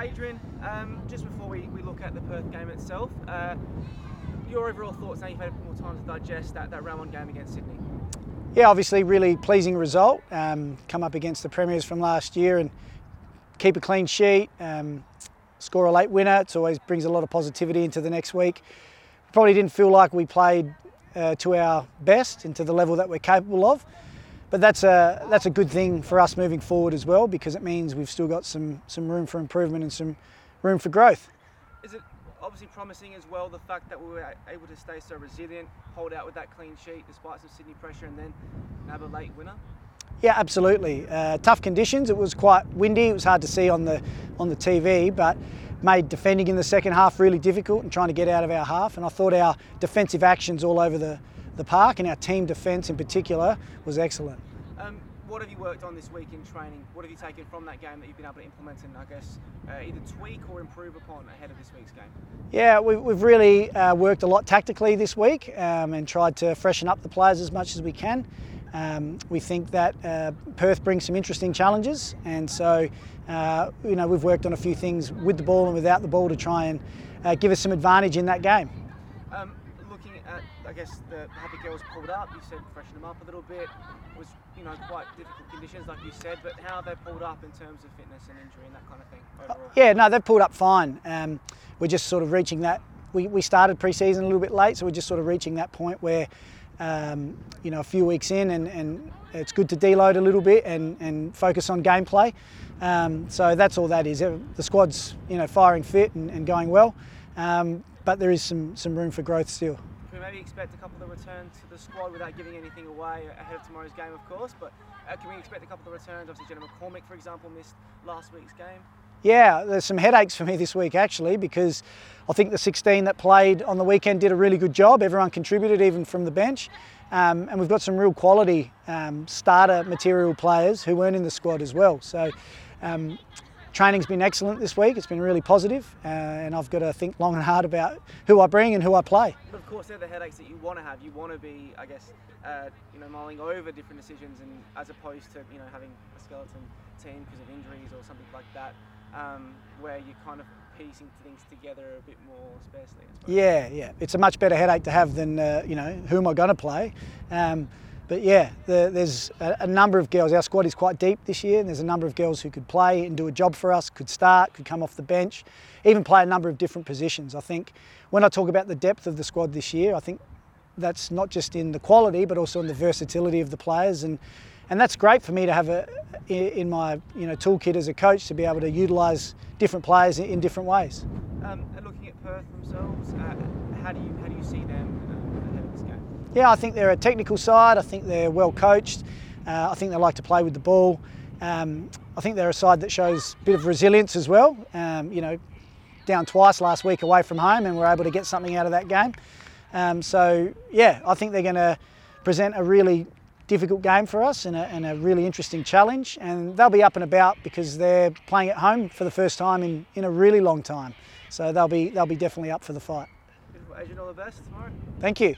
Adrian, um, just before we, we look at the Perth game itself, uh, your overall thoughts now you've had a bit more time to digest that, that one game against Sydney? Yeah, obviously, really pleasing result. Um, come up against the Premiers from last year and keep a clean sheet, um, score a late winner. It always brings a lot of positivity into the next week. Probably didn't feel like we played uh, to our best and to the level that we're capable of. But that's a, that's a good thing for us moving forward as well because it means we've still got some, some room for improvement and some room for growth. Is it obviously promising as well the fact that we were able to stay so resilient, hold out with that clean sheet despite some Sydney pressure and then have a late winner? Yeah, absolutely. Uh, tough conditions. It was quite windy. It was hard to see on the on the TV, but made defending in the second half really difficult and trying to get out of our half. And I thought our defensive actions all over the, the park and our team defence in particular was excellent. Um, what have you worked on this week in training? What have you taken from that game that you've been able to implement and I guess uh, either tweak or improve upon ahead of this week's game? Yeah, we, we've really uh, worked a lot tactically this week um, and tried to freshen up the players as much as we can. Um, we think that uh, Perth brings some interesting challenges, and so uh, you know we've worked on a few things with the ball and without the ball to try and uh, give us some advantage in that game. Um, I guess the Happy Girls pulled up. You said freshen them up a little bit. It was you know quite difficult conditions, like you said. But how they pulled up in terms of fitness and injury and that kind of thing overall? Yeah, no, they've pulled up fine. Um, we're just sort of reaching that. We, we started pre-season a little bit late, so we're just sort of reaching that point where um, you know, a few weeks in, and, and, it's good to deload a little bit and, and focus on gameplay. Um, so that's all that is. The squad's you know firing fit and, and going well, um, but there is some some room for growth still. Maybe expect a couple of returns to the squad without giving anything away ahead of tomorrow's game, of course? But uh, can we expect a couple of returns? Obviously, Jenna McCormick, for example, missed last week's game. Yeah, there's some headaches for me this week actually because I think the 16 that played on the weekend did a really good job. Everyone contributed, even from the bench. Um, and we've got some real quality um, starter material players who weren't in the squad as well. So um, training's been excellent this week. It's been really positive, uh, and I've got to think long and hard about who I bring and who I play. But of course, they're the headaches that you want to have. You want to be, I guess, uh, you know, mulling over different decisions, and as opposed to you know having a skeleton team because of injuries or something like that um, where you're kind of piecing things together a bit more sparsely. Yeah, yeah. It's a much better headache to have than, uh, you know, who am I going to play? Um, but yeah, the, there's a, a, number of girls. Our squad is quite deep this year, and there's a number of girls who could play and do a job for us, could start, could come off the bench, even play a number of different positions. I think when I talk about the depth of the squad this year, I think that's not just in the quality, but also in the versatility of the players. And and that's great for me to have a, in my you know toolkit as a coach to be able to utilise different players in different ways. Um, and looking at Perth themselves, uh, how do you how do you see them uh, ahead of this game? Yeah, I think they're a technical side. I think they're well coached. Uh, I think they like to play with the ball. Um, I think they're a side that shows a bit of resilience as well. Um, you know, down twice last week away from home, and we're able to get something out of that game. Um, so yeah, I think they're going to present a really difficult game for us and a, and a, really interesting challenge. And they'll be up and about because they're playing at home for the first time in, in a really long time. So they'll be, they'll be definitely up for the fight. Adrian, all the best tomorrow. Thank you.